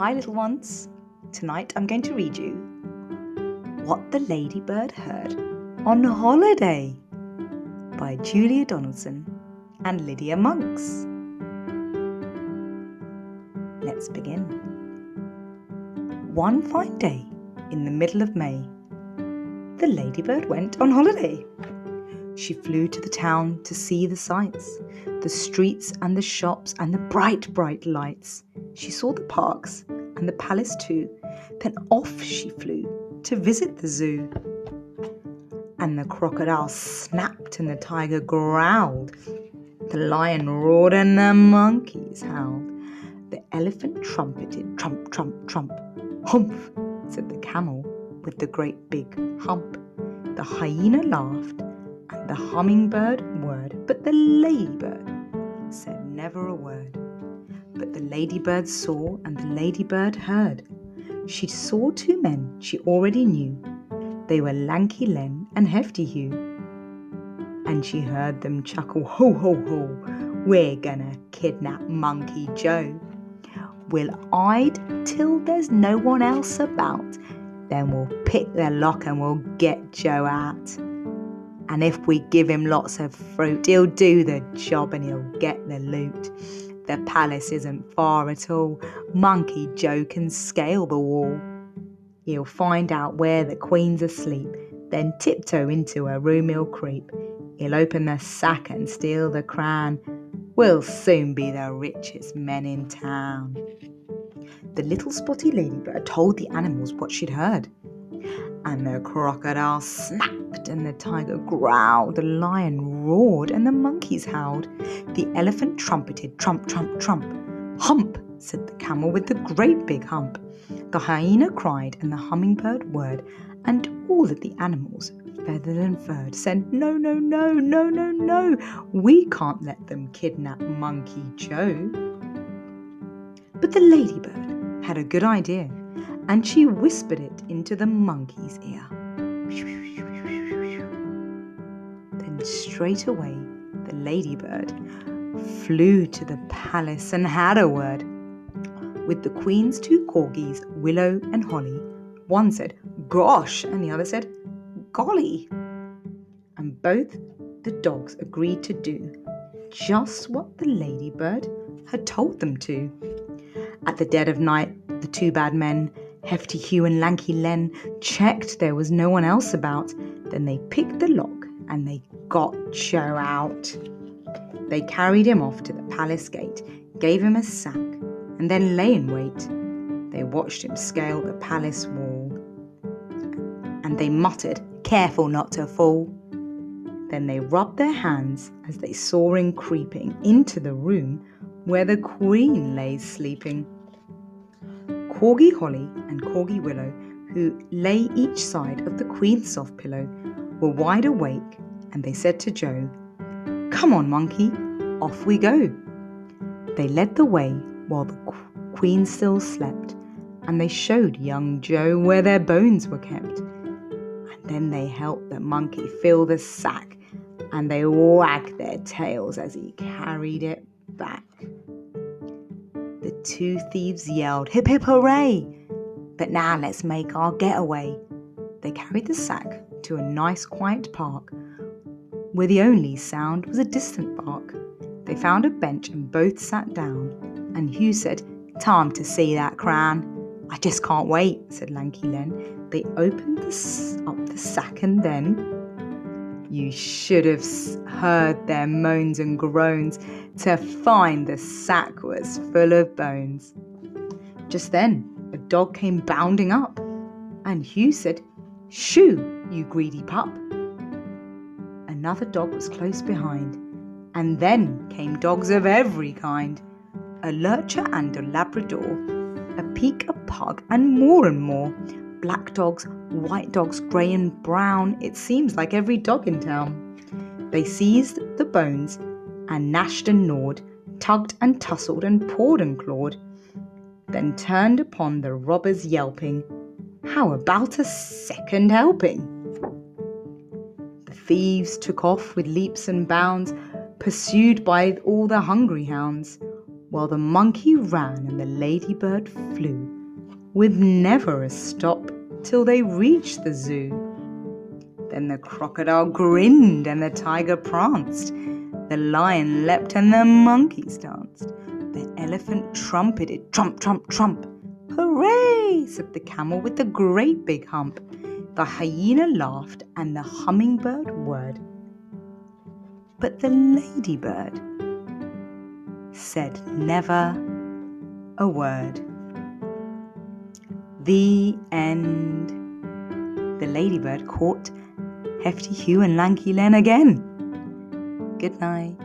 Hi, little ones. Tonight I'm going to read you What the Ladybird Heard on Holiday by Julia Donaldson and Lydia Monks. Let's begin. One fine day in the middle of May, the ladybird went on holiday. She flew to the town to see the sights, the streets and the shops and the bright, bright lights. She saw the parks and the palace too. Then off she flew to visit the zoo. And the crocodile snapped and the tiger growled. The lion roared and the monkeys howled. The elephant trumpeted, trump, trump, trump. Humph, said the camel with the great big hump. The hyena laughed and the hummingbird whirred, but the ladybird said never a word. But the ladybird saw and the ladybird heard. She saw two men she already knew. They were Lanky Len and Hefty Hugh. And she heard them chuckle, ho, ho, ho, we're gonna kidnap Monkey Joe. We'll hide till there's no one else about. Then we'll pick their lock and we'll get Joe out. And if we give him lots of fruit, he'll do the job and he'll get the loot. The palace isn't far at all. Monkey Joe can scale the wall. He'll find out where the queen's asleep, then tiptoe into her room he'll creep. He'll open the sack and steal the crown. We'll soon be the richest men in town. The little spotty ladybird told the animals what she'd heard. And the crocodile snapped, and the tiger growled, the lion roared, and the monkeys howled. The elephant trumpeted, trump, trump, trump. Hump, said the camel with the great big hump. The hyena cried, and the hummingbird whirred, and all of the animals, feathered and furred, said, No, no, no, no, no, no, we can't let them kidnap Monkey Joe. But the ladybird had a good idea and she whispered it into the monkey's ear. Then straight away the ladybird flew to the palace and had a word with the queen's two corgis, Willow and Holly. One said, Gosh, and the other said, Golly. And both the dogs agreed to do just what the ladybird had told them to. At the dead of night, the two bad men Hefty Hugh and Lanky Len checked there was no one else about. Then they picked the lock and they got Joe out. They carried him off to the palace gate, gave him a sack, and then lay in wait. They watched him scale the palace wall. And they muttered, Careful not to fall. Then they rubbed their hands as they saw him creeping into the room where the Queen lay sleeping. Corgi Holly and Corgi Willow, who lay each side of the Queen's soft pillow, were wide awake and they said to Joe, Come on, monkey, off we go. They led the way while the Queen still slept, and they showed young Joe where their bones were kept. And then they helped the monkey fill the sack, and they wagged their tails as he carried it back two thieves yelled, Hip hip hooray! But now let's make our getaway. They carried the sack to a nice quiet park where the only sound was a distant bark. They found a bench and both sat down, and Hugh said, Time to see that crown. I just can't wait, said Lanky Len. They opened the, up the sack and then you should have heard their moans and groans to find the sack was full of bones. Just then, a dog came bounding up, and Hugh said, Shoo, you greedy pup. Another dog was close behind, and then came dogs of every kind a lurcher and a labrador, a peke, a pug, and more and more black dogs, white dogs, grey and brown. It seems like every dog in town. They seized the bones and gnashed and gnawed, tugged and tussled and pawed and clawed, then turned upon the robbers yelping, How about a second helping? The thieves took off with leaps and bounds, pursued by all the hungry hounds. while the monkey ran and the ladybird flew, with never a stop till they reached the zoo. Then the crocodile grinned and the tiger pranced, the lion leapt and the monkeys danced, the elephant trumpeted, trump, trump, trump. Hooray! said the camel with the great big hump. The hyena laughed and the hummingbird whirred. But the ladybird said never a word. The end. The ladybird caught Hefty Hugh and Lanky Len again. Good night.